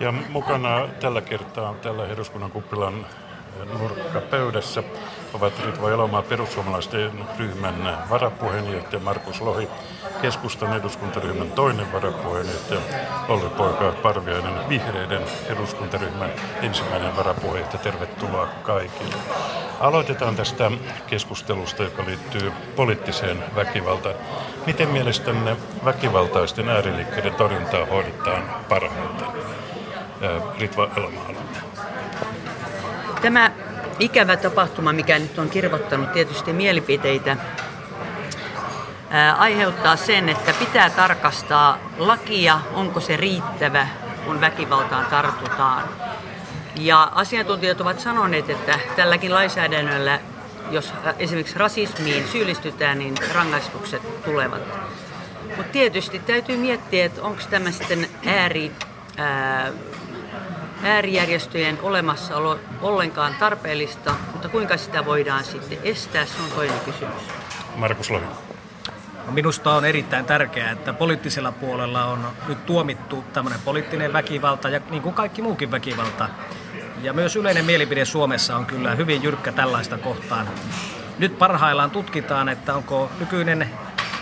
Ja mukana tällä kertaa tällä eduskunnan kuppilan nurkkapöydässä ovat Ritva Elomaa perussuomalaisten ryhmän varapuheenjohtaja Markus Lohi, keskustan eduskuntaryhmän toinen varapuheenjohtaja Olli Poika Parviainen, vihreiden eduskuntaryhmän ensimmäinen varapuheenjohtaja. Tervetuloa kaikille. Aloitetaan tästä keskustelusta, joka liittyy poliittiseen väkivaltaan. Miten mielestänne väkivaltaisten ääriliikkeiden torjuntaa hoidetaan parhaiten? Ritva Elomaa Tämä ikävä tapahtuma, mikä nyt on kirvoittanut tietysti mielipiteitä, aiheuttaa sen, että pitää tarkastaa lakia, onko se riittävä, kun väkivaltaan tartutaan. Ja asiantuntijat ovat sanoneet, että tälläkin lainsäädännöllä, jos esimerkiksi rasismiin syyllistytään, niin rangaistukset tulevat. Mutta tietysti täytyy miettiä, että onko tämä sitten ääri, ää, äärijärjestöjen olemassaolo ollenkaan tarpeellista, mutta kuinka sitä voidaan sitten estää, se on toinen kysymys. Markus Lohi. Minusta on erittäin tärkeää, että poliittisella puolella on nyt tuomittu tämmöinen poliittinen väkivalta ja niin kuin kaikki muukin väkivalta. Ja myös yleinen mielipide Suomessa on kyllä hyvin jyrkkä tällaista kohtaan. Nyt parhaillaan tutkitaan, että onko nykyinen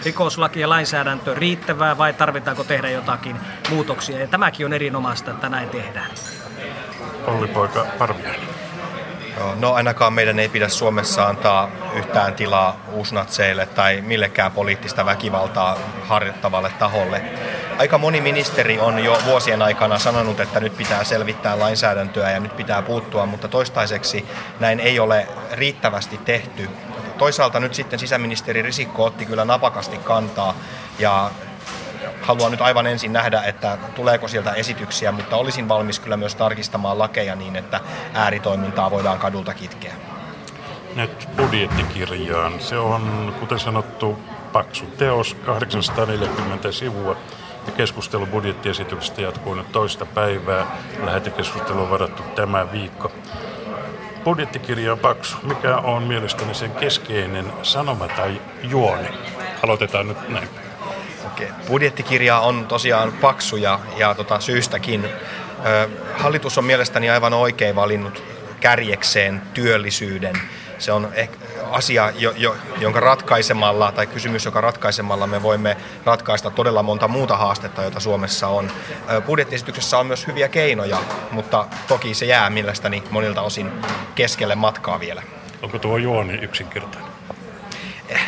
rikoslaki ja lainsäädäntö riittävää vai tarvitaanko tehdä jotakin muutoksia. Ja tämäkin on erinomaista, että näin tehdään. Olli Poika Parviainen. No ainakaan meidän ei pidä Suomessa antaa yhtään tilaa uusnatseille tai millekään poliittista väkivaltaa harjoittavalle taholle. Aika moni ministeri on jo vuosien aikana sanonut, että nyt pitää selvittää lainsäädäntöä ja nyt pitää puuttua, mutta toistaiseksi näin ei ole riittävästi tehty. Toisaalta nyt sitten sisäministeri Risikko otti kyllä napakasti kantaa ja haluan nyt aivan ensin nähdä, että tuleeko sieltä esityksiä, mutta olisin valmis kyllä myös tarkistamaan lakeja niin, että ääritoimintaa voidaan kadulta kitkeä. Nyt budjettikirjaan. Se on, kuten sanottu, paksu teos, 840 sivua. Ja keskustelu budjettiesityksestä jatkuu nyt toista päivää. Lähetekeskustelu on varattu tämä viikko. Budjettikirja on paksu. Mikä on mielestäni sen keskeinen sanoma tai juoni? Aloitetaan nyt näin. Budjettikirja on tosiaan paksu ja, ja tota, syystäkin. Ö, hallitus on mielestäni aivan oikein valinnut kärjekseen työllisyyden. Se on ehkä asia, jo, jo, jonka ratkaisemalla, tai kysymys, joka ratkaisemalla me voimme ratkaista todella monta muuta haastetta, joita Suomessa on. Budjettiesityksessä on myös hyviä keinoja, mutta toki se jää mielestäni monilta osin keskelle matkaa vielä. Onko tuo juoni yksinkertainen?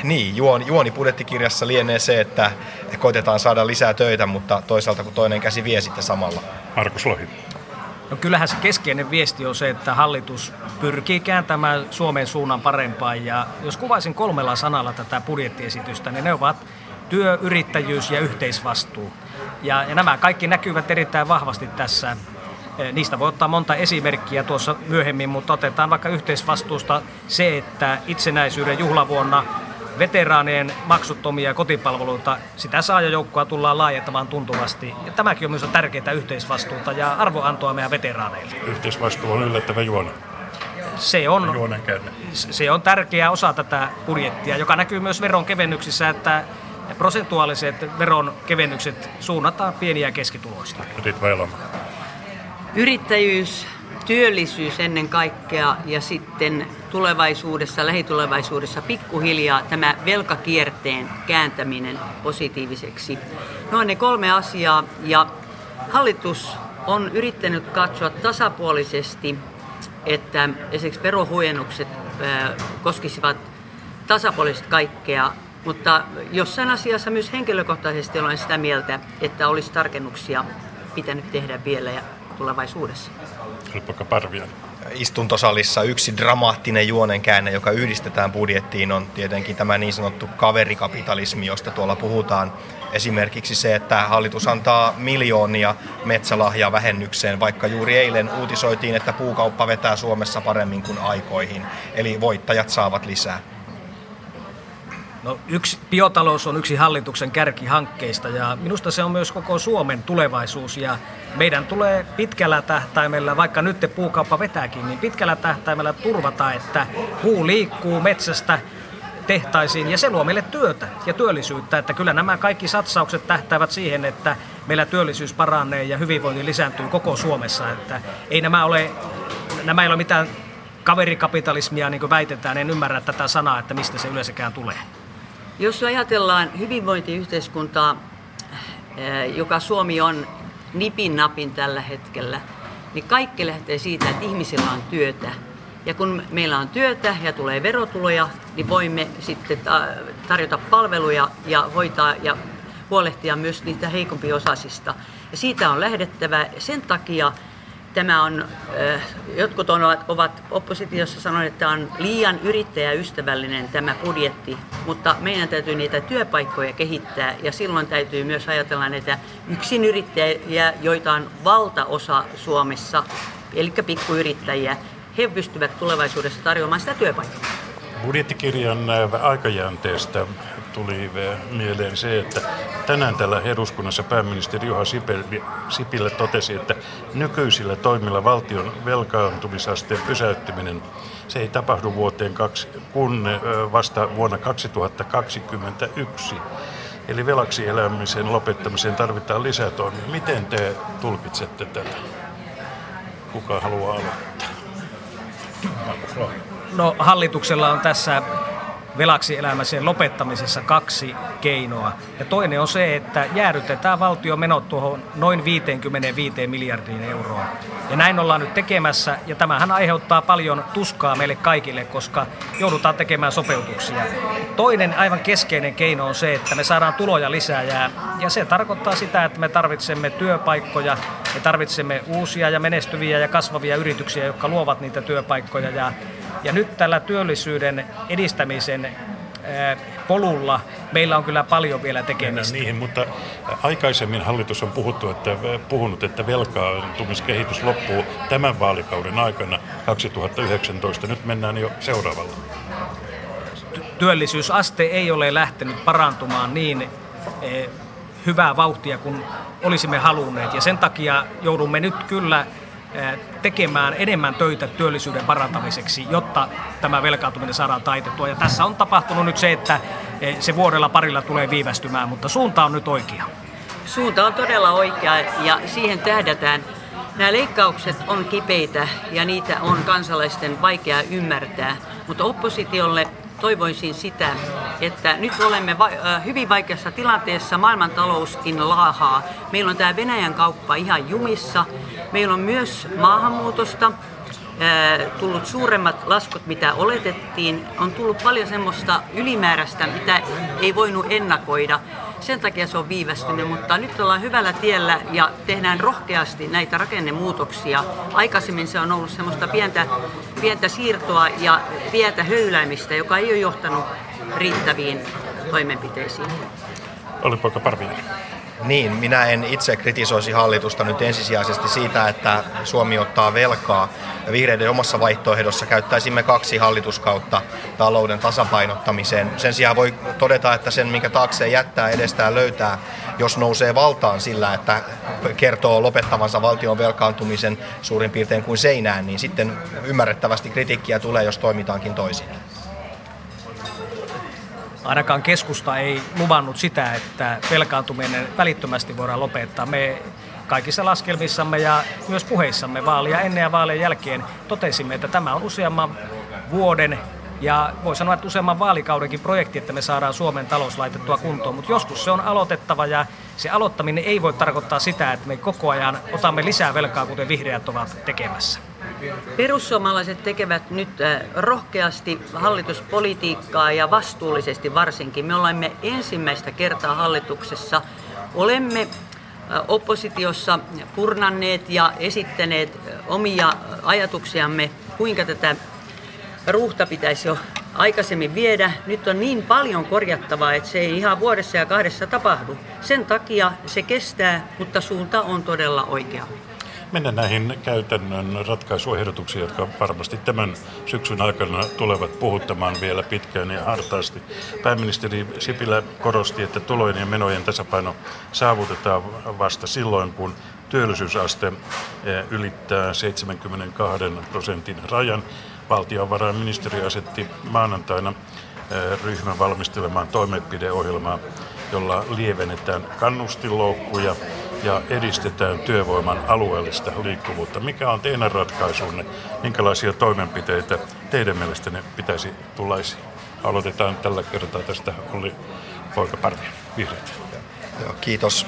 niin, juoni, juoni budjettikirjassa lienee se, että koitetaan saada lisää töitä, mutta toisaalta kun toinen käsi vie sitten samalla. Markus Lohi. No kyllähän se keskeinen viesti on se, että hallitus pyrkii kääntämään Suomen suunnan parempaan. Ja jos kuvaisin kolmella sanalla tätä budjettiesitystä, niin ne ovat työ, yrittäjyys ja yhteisvastuu. Ja, ja nämä kaikki näkyvät erittäin vahvasti tässä. Eh, niistä voi ottaa monta esimerkkiä tuossa myöhemmin, mutta otetaan vaikka yhteisvastuusta se, että itsenäisyyden juhlavuonna veteraanien maksuttomia kotipalveluita, sitä saajajoukkoa tullaan laajentamaan tuntuvasti. Ja tämäkin on myös tärkeää yhteisvastuuta ja arvoantoa meidän veteraaneille. Yhteisvastuu on yllättävä juona. Se on, se on tärkeä osa tätä budjettia, joka näkyy myös veronkevennyksissä, että prosentuaaliset veronkevennykset suunnataan pieniä ja keskituloisia. Yrittäjyys, työllisyys ennen kaikkea ja sitten tulevaisuudessa, lähitulevaisuudessa pikkuhiljaa tämä velkakierteen kääntäminen positiiviseksi. Noin ne kolme asiaa ja hallitus on yrittänyt katsoa tasapuolisesti, että esimerkiksi verohuojennukset koskisivat tasapuolisesti kaikkea, mutta jossain asiassa myös henkilökohtaisesti olen sitä mieltä, että olisi tarkennuksia pitänyt tehdä vielä ja tulevaisuudessa. Helppoka Parvian. Istuntosalissa yksi dramaattinen juonenkäänne, joka yhdistetään budjettiin, on tietenkin tämä niin sanottu kaverikapitalismi, josta tuolla puhutaan. Esimerkiksi se, että hallitus antaa miljoonia metsälahjaa vähennykseen, vaikka juuri eilen uutisoitiin, että puukauppa vetää Suomessa paremmin kuin aikoihin. Eli voittajat saavat lisää. No, yksi, biotalous on yksi hallituksen kärkihankkeista ja minusta se on myös koko Suomen tulevaisuus ja meidän tulee pitkällä tähtäimellä, vaikka nyt puukauppa vetääkin, niin pitkällä tähtäimellä turvata, että puu liikkuu metsästä tehtaisiin ja se luo meille työtä ja työllisyyttä. Että kyllä nämä kaikki satsaukset tähtäävät siihen, että meillä työllisyys paranee ja hyvinvointi lisääntyy koko Suomessa. Että ei nämä ole, nämä ei ole mitään kaverikapitalismia, niin kuin väitetään. En ymmärrä tätä sanaa, että mistä se yleensäkään tulee. Jos ajatellaan hyvinvointiyhteiskuntaa, eh, joka Suomi on nipin napin tällä hetkellä, niin kaikki lähtee siitä, että ihmisillä on työtä. Ja kun meillä on työtä ja tulee verotuloja, niin voimme sitten tarjota palveluja ja hoitaa ja huolehtia myös niitä heikompiosasista. Ja siitä on lähdettävä. Sen takia tämä on, jotkut ovat, ovat oppositiossa sanoneet, että on liian yrittäjäystävällinen tämä budjetti, mutta meidän täytyy niitä työpaikkoja kehittää ja silloin täytyy myös ajatella näitä yksinyrittäjiä, joita on valtaosa Suomessa, eli pikkuyrittäjiä. He pystyvät tulevaisuudessa tarjoamaan sitä työpaikkaa. Budjettikirjan aikajänteestä tuli mieleen se, että tänään täällä eduskunnassa pääministeri Juha Sipilä totesi, että nykyisillä toimilla valtion velkaantumisasteen pysäyttäminen se ei tapahdu vuoteen kaksi, kun vasta vuonna 2021. Eli velaksi elämisen lopettamiseen tarvitaan lisätoimia. Miten te tulkitsette tätä? Kuka haluaa aloittaa? No hallituksella on tässä velaksi elämisen lopettamisessa kaksi keinoa. Ja toinen on se, että jäädytetään valtion menot tuohon noin 55 miljardiin euroa. Ja näin ollaan nyt tekemässä, ja tämähän aiheuttaa paljon tuskaa meille kaikille, koska joudutaan tekemään sopeutuksia. Toinen aivan keskeinen keino on se, että me saadaan tuloja lisää, ja, ja se tarkoittaa sitä, että me tarvitsemme työpaikkoja, me tarvitsemme uusia ja menestyviä ja kasvavia yrityksiä, jotka luovat niitä työpaikkoja, ja ja nyt tällä työllisyyden edistämisen polulla meillä on kyllä paljon vielä tekemistä. Niihin, mutta aikaisemmin hallitus on puhuttu, että, puhunut, että velkaantumiskehitys loppuu tämän vaalikauden aikana 2019. Nyt mennään jo seuraavalla. Työllisyysaste ei ole lähtenyt parantumaan niin hyvää vauhtia kuin olisimme halunneet. Ja sen takia joudumme nyt kyllä tekemään enemmän töitä työllisyyden parantamiseksi, jotta tämä velkaantuminen saadaan taitettua. Ja tässä on tapahtunut nyt se, että se vuodella parilla tulee viivästymään, mutta suunta on nyt oikea. Suunta on todella oikea ja siihen tähdätään. Nämä leikkaukset on kipeitä ja niitä on kansalaisten vaikea ymmärtää, mutta oppositiolle toivoisin sitä, että nyt olemme va- hyvin vaikeassa tilanteessa, maailmantalouskin laahaa. Meillä on tämä Venäjän kauppa ihan jumissa. Meillä on myös maahanmuutosta tullut suuremmat laskut, mitä oletettiin. On tullut paljon semmoista ylimääräistä, mitä ei voinut ennakoida. Sen takia se on viivästynyt, mutta nyt ollaan hyvällä tiellä ja tehdään rohkeasti näitä rakennemuutoksia. Aikaisemmin se on ollut semmoista pientä, pientä siirtoa ja pientä höyläämistä, joka ei ole johtanut riittäviin toimenpiteisiin. Oli poika Parviainen. Niin, minä en itse kritisoisi hallitusta nyt ensisijaisesti siitä, että Suomi ottaa velkaa. Vihreiden omassa vaihtoehdossa käyttäisimme kaksi hallituskautta talouden tasapainottamiseen. Sen sijaan voi todeta, että sen, minkä taakseen jättää, edestään löytää, jos nousee valtaan sillä, että kertoo lopettavansa valtion velkaantumisen suurin piirtein kuin seinään, niin sitten ymmärrettävästi kritiikkiä tulee, jos toimitaankin toisin ainakaan keskusta ei luvannut sitä, että velkaantuminen välittömästi voidaan lopettaa. Me kaikissa laskelmissamme ja myös puheissamme vaalia ennen ja vaalien jälkeen totesimme, että tämä on useamman vuoden ja voi sanoa, että useamman vaalikaudenkin projekti, että me saadaan Suomen talous laitettua kuntoon, mutta joskus se on aloitettava ja se aloittaminen ei voi tarkoittaa sitä, että me koko ajan otamme lisää velkaa, kuten vihreät ovat tekemässä. Perussuomalaiset tekevät nyt äh, rohkeasti hallituspolitiikkaa ja vastuullisesti varsinkin. Me olemme ensimmäistä kertaa hallituksessa. Olemme äh, oppositiossa purnanneet ja esittäneet äh, omia ajatuksiamme, kuinka tätä ruuhta pitäisi jo aikaisemmin viedä. Nyt on niin paljon korjattavaa, että se ei ihan vuodessa ja kahdessa tapahdu. Sen takia se kestää, mutta suunta on todella oikea. Mennään näihin käytännön ratkaisuehdotuksiin, jotka varmasti tämän syksyn aikana tulevat puhuttamaan vielä pitkään ja hartaasti. Pääministeri Sipilä korosti, että tulojen ja menojen tasapaino saavutetaan vasta silloin, kun työllisyysaste eh, ylittää 72 prosentin rajan. Valtiovarainministeri asetti maanantaina ryhmän valmistelemaan toimenpideohjelmaa, jolla lievennetään kannustinloukkuja ja edistetään työvoiman alueellista liikkuvuutta. Mikä on teidän ratkaisunne? Minkälaisia toimenpiteitä teidän mielestänne pitäisi tullaisi? Aloitetaan tällä kertaa tästä Olli Poikaparvi, vihreät. Kiitos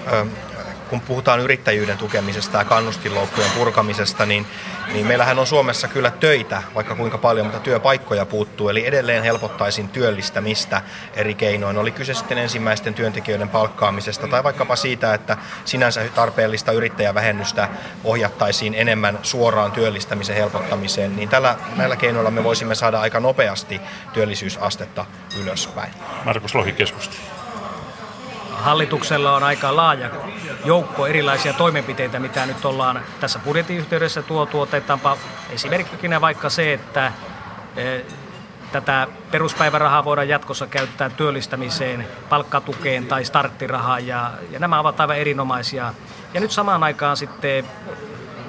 kun puhutaan yrittäjyyden tukemisesta ja kannustinloukkujen purkamisesta, niin, niin meillähän on Suomessa kyllä töitä, vaikka kuinka paljon, mutta työpaikkoja puuttuu. Eli edelleen helpottaisin työllistämistä eri keinoin. Oli kyse sitten ensimmäisten työntekijöiden palkkaamisesta tai vaikkapa siitä, että sinänsä tarpeellista yrittäjävähennystä ohjattaisiin enemmän suoraan työllistämisen helpottamiseen, niin tällä, näillä keinoilla me voisimme saada aika nopeasti työllisyysastetta ylöspäin. Markus Lohi keskustelu hallituksella on aika laaja joukko erilaisia toimenpiteitä, mitä nyt ollaan tässä budjetin yhteydessä tuotu. Otetaanpa esimerkkinä vaikka se, että e, tätä peruspäivärahaa voidaan jatkossa käyttää työllistämiseen, palkkatukeen tai starttirahaan ja, ja nämä ovat aivan erinomaisia. Ja nyt samaan aikaan sitten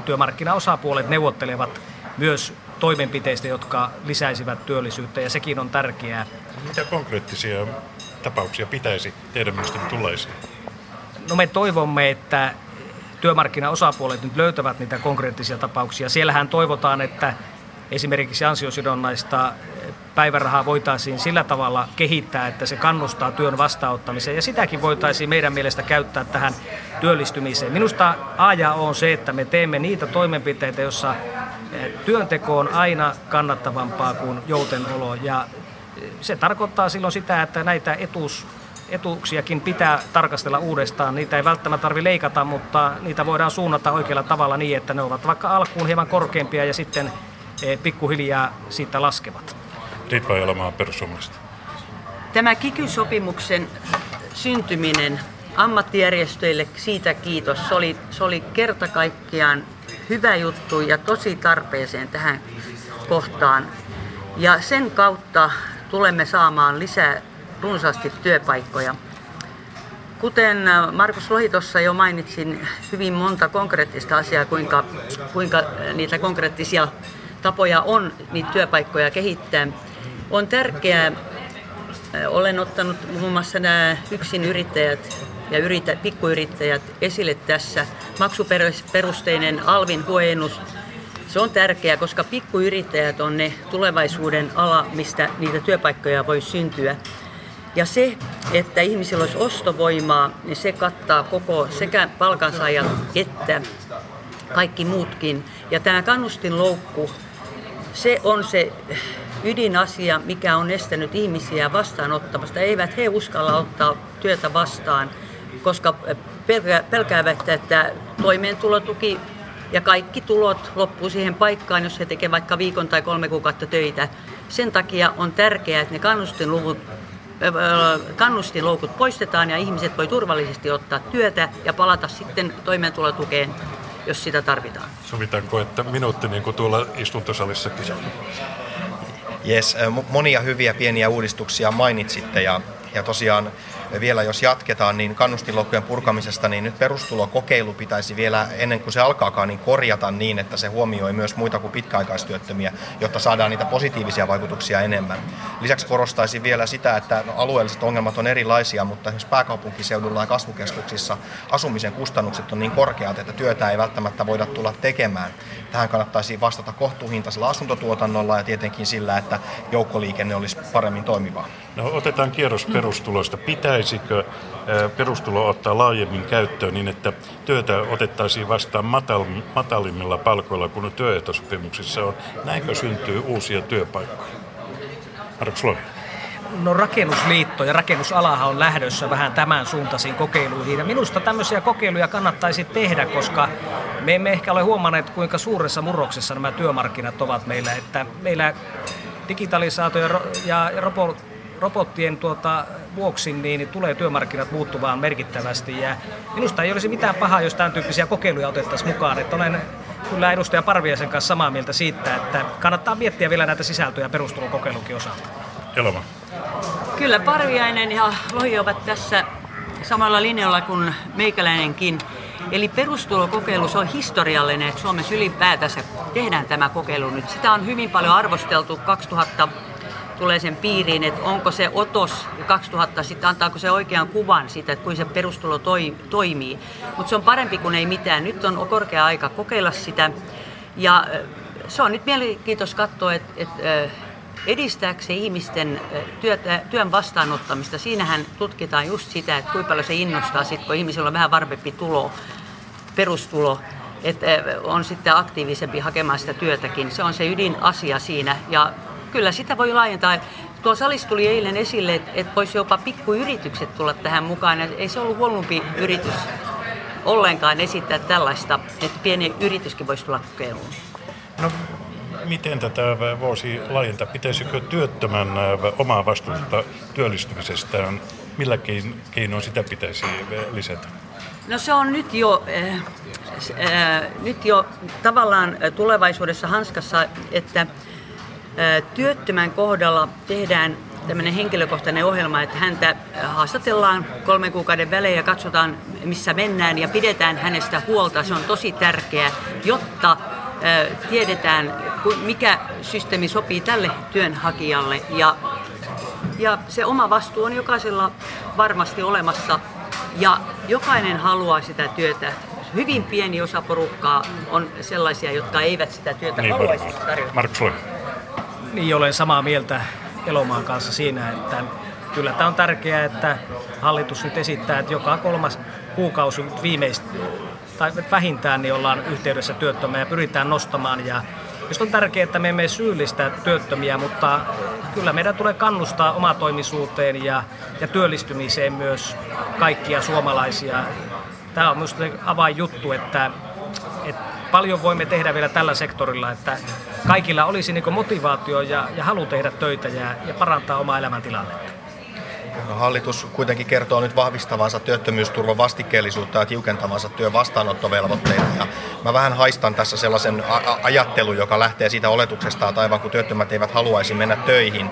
työmarkkinaosapuolet neuvottelevat myös toimenpiteistä, jotka lisäisivät työllisyyttä ja sekin on tärkeää. Mitä konkreettisia tapauksia pitäisi teidän mielestä tulla esiin? No me toivomme, että työmarkkinaosapuolet nyt löytävät niitä konkreettisia tapauksia. Siellähän toivotaan, että esimerkiksi ansiosidonnaista päivärahaa voitaisiin sillä tavalla kehittää, että se kannustaa työn vastaanottamiseen. Ja sitäkin voitaisiin meidän mielestä käyttää tähän työllistymiseen. Minusta A ja O on se, että me teemme niitä toimenpiteitä, joissa eh, työnteko on aina kannattavampaa kuin joutenolo. Ja se tarkoittaa silloin sitä, että näitä etuus, etuuksiakin pitää tarkastella uudestaan. Niitä ei välttämättä tarvitse leikata, mutta niitä voidaan suunnata oikealla tavalla niin, että ne ovat vaikka alkuun hieman korkeampia ja sitten eh, pikkuhiljaa siitä laskevat. Ritva Elomaa perussuomalaisista. Tämä kikysopimuksen syntyminen ammattijärjestöille, siitä kiitos. Se oli, se oli kerta kaikkiaan hyvä juttu ja tosi tarpeeseen tähän kohtaan. Ja sen kautta tulemme saamaan lisää runsaasti työpaikkoja. Kuten äh, Markus Lohi tuossa jo mainitsin hyvin monta konkreettista asiaa, kuinka, kuinka niitä konkreettisia tapoja on niitä työpaikkoja kehittää. On tärkeää, äh, olen ottanut muun muassa nämä yksin yrittäjät ja yritä, pikkuyrittäjät esille tässä. Maksuperusteinen alvin huojennus se on tärkeää, koska pikkuyrittäjät on ne tulevaisuuden ala, mistä niitä työpaikkoja voi syntyä. Ja se, että ihmisillä olisi ostovoimaa, niin se kattaa koko sekä palkansaajat että kaikki muutkin. Ja tämä kannustinloukku, se on se ydinasia, mikä on estänyt ihmisiä vastaanottamasta. Eivät he uskalla ottaa työtä vastaan, koska pelkäävät, että toimeentulotuki ja kaikki tulot loppuu siihen paikkaan, jos he tekevät vaikka viikon tai kolme kuukautta töitä. Sen takia on tärkeää, että ne kannustinluvut kannustinloukut poistetaan ja ihmiset voi turvallisesti ottaa työtä ja palata sitten toimeentulotukeen, jos sitä tarvitaan. Sovitaanko, että minuutti niin kuin tuolla istuntosalissakin? Yes, monia hyviä pieniä uudistuksia mainitsitte ja, ja tosiaan vielä jos jatketaan, niin kannustinloukkujen purkamisesta, niin nyt perustulokokeilu pitäisi vielä ennen kuin se alkaakaan, niin korjata niin, että se huomioi myös muita kuin pitkäaikaistyöttömiä, jotta saadaan niitä positiivisia vaikutuksia enemmän. Lisäksi korostaisin vielä sitä, että no, alueelliset ongelmat on erilaisia, mutta esimerkiksi pääkaupunkiseudulla ja kasvukeskuksissa asumisen kustannukset on niin korkeat, että työtä ei välttämättä voida tulla tekemään. Tähän kannattaisi vastata kohtuuhintaisella asuntotuotannolla ja tietenkin sillä, että joukkoliikenne olisi paremmin toimivaa. No, otetaan kierros perustuloista. Pitäisikö perustulo ottaa laajemmin käyttöön niin, että työtä otettaisiin vastaan matal, matalimmilla palkoilla kuin työehtosopimuksissa on? Näinkö syntyy uusia työpaikkoja? Markus Lohi. No rakennusliitto ja rakennusalahan on lähdössä vähän tämän suuntaisiin kokeiluihin. Ja minusta tämmöisiä kokeiluja kannattaisi tehdä, koska me emme ehkä ole huomanneet, kuinka suuressa murroksessa nämä työmarkkinat ovat meillä. Että meillä digitalisaatio ja, ja, ja robottien tuota, vuoksi niin tulee työmarkkinat muuttumaan merkittävästi. Ja minusta ei olisi mitään pahaa, jos tämän tyyppisiä kokeiluja otettaisiin mukaan. Että olen kyllä edustaja Parviaisen kanssa samaa mieltä siitä, että kannattaa miettiä vielä näitä sisältöjä perustulokokeilukin osalta. Eloma. Kyllä Parviainen ja Lohi ovat tässä samalla linjalla kuin meikäläinenkin. Eli perustulokokeilu on historiallinen, että Suomessa ylipäätänsä tehdään tämä kokeilu nyt. Sitä on hyvin paljon arvosteltu 2000 tulee sen piiriin, että onko se otos 2000 sitten, antaako se oikean kuvan siitä, että kuinka se perustulo toi, toimii. Mutta se on parempi kuin ei mitään. Nyt on korkea aika kokeilla sitä. Ja se on nyt mielenkiintoista katsoa, että, että edistääkö se ihmisten työtä, työn vastaanottamista. Siinähän tutkitaan just sitä, että kuinka paljon se innostaa sitten, kun ihmisellä on vähän varmempi tulo, perustulo, että on sitten aktiivisempi hakemaan sitä työtäkin. Se on se ydinasia siinä ja kyllä sitä voi laajentaa. Tuo salissa tuli eilen esille, että, että voisi jopa pikkuyritykset tulla tähän mukaan. Ei se ollut huonompi yritys ollenkaan esittää tällaista, että pieni yrityskin voisi tulla kokeiluun. No, miten tätä voisi laajentaa? Pitäisikö työttömän omaa vastuuta työllistymisestään, millä keinoin sitä pitäisi lisätä? No se on nyt jo, äh, äh, nyt jo tavallaan tulevaisuudessa hanskassa, että äh, työttömän kohdalla tehdään tämmöinen henkilökohtainen ohjelma, että häntä haastatellaan kolmen kuukauden välein ja katsotaan, missä mennään ja pidetään hänestä huolta. Se on tosi tärkeää, jotta tiedetään, mikä systeemi sopii tälle työnhakijalle. Ja, ja se oma vastuu on jokaisella varmasti olemassa ja jokainen haluaa sitä työtä. Hyvin pieni osa porukkaa on sellaisia, jotka eivät sitä työtä niin, haluaisi tarjota. Markus Niin, olen samaa mieltä Elomaan kanssa siinä, että kyllä tämä on tärkeää, että hallitus nyt esittää, että joka kolmas kuukausi viimeistä tai vähintään niin ollaan yhteydessä työttömiä ja pyritään nostamaan. Ja Just on tärkeää, että me emme syyllistä työttömiä, mutta kyllä meidän tulee kannustaa omatoimisuuteen ja, ja työllistymiseen myös kaikkia suomalaisia. Tämä on minusta avainjuttu, että, että paljon voimme tehdä vielä tällä sektorilla, että kaikilla olisi niin motivaatio ja, ja halu tehdä töitä ja, ja parantaa omaa elämäntilannetta. No, hallitus kuitenkin kertoo nyt vahvistavansa työttömyysturvan vastikkeellisuutta ja tiukentavansa työn vastaanottovelvoitteita. Ja mä vähän haistan tässä sellaisen a- ajattelun, joka lähtee siitä oletuksesta, että aivan kun työttömät eivät haluaisi mennä töihin,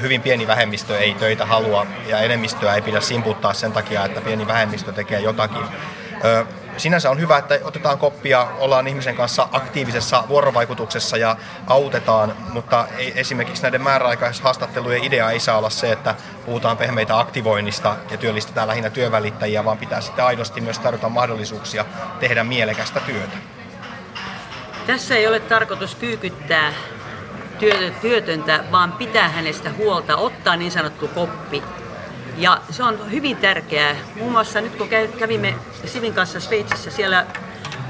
hyvin pieni vähemmistö ei töitä halua ja enemmistöä ei pidä simputtaa sen takia, että pieni vähemmistö tekee jotakin sinänsä on hyvä, että otetaan koppia, ollaan ihmisen kanssa aktiivisessa vuorovaikutuksessa ja autetaan, mutta esimerkiksi näiden määräaikaishaastattelujen idea ei saa olla se, että puhutaan pehmeitä aktivoinnista ja työllistetään lähinnä työvälittäjiä, vaan pitää sitten aidosti myös tarjota mahdollisuuksia tehdä mielekästä työtä. Tässä ei ole tarkoitus kyykyttää työtöntä, vaan pitää hänestä huolta, ottaa niin sanottu koppi ja se on hyvin tärkeää. Muun muassa nyt kun kävimme Sivin kanssa Sveitsissä, siellä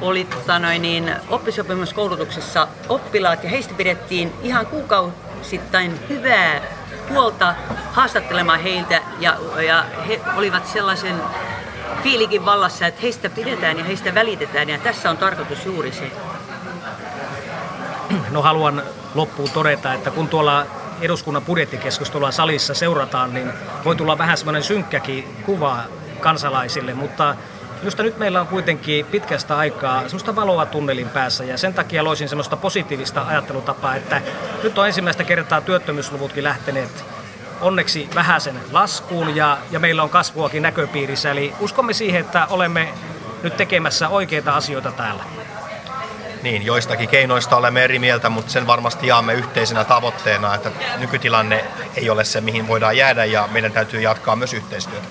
oli tota noin, niin, oppisopimuskoulutuksessa oppilaat ja heistä pidettiin ihan kuukausittain hyvää huolta haastattelemaan heiltä ja, ja he olivat sellaisen fiilikin vallassa, että heistä pidetään ja heistä välitetään ja tässä on tarkoitus juuri se. No haluan loppuun todeta, että kun tuolla eduskunnan budjettikeskustelua salissa seurataan, niin voi tulla vähän semmoinen synkkäkin kuva kansalaisille, mutta Minusta nyt meillä on kuitenkin pitkästä aikaa semmoista valoa tunnelin päässä ja sen takia loisin semmoista positiivista ajattelutapaa, että nyt on ensimmäistä kertaa työttömyysluvutkin lähteneet onneksi vähäisen laskuun ja, ja meillä on kasvuakin näköpiirissä. Eli uskomme siihen, että olemme nyt tekemässä oikeita asioita täällä. Niin, joistakin keinoista olemme eri mieltä, mutta sen varmasti jaamme yhteisenä tavoitteena, että nykytilanne ei ole se, mihin voidaan jäädä ja meidän täytyy jatkaa myös yhteistyötä.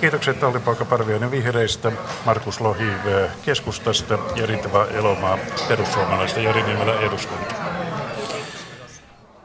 Kiitokset Tallipoika Parviainen vihreistä, Markus Lohi keskustasta ja Ritva Elomaa perussuomalaista Jari Niemelä eduskunta.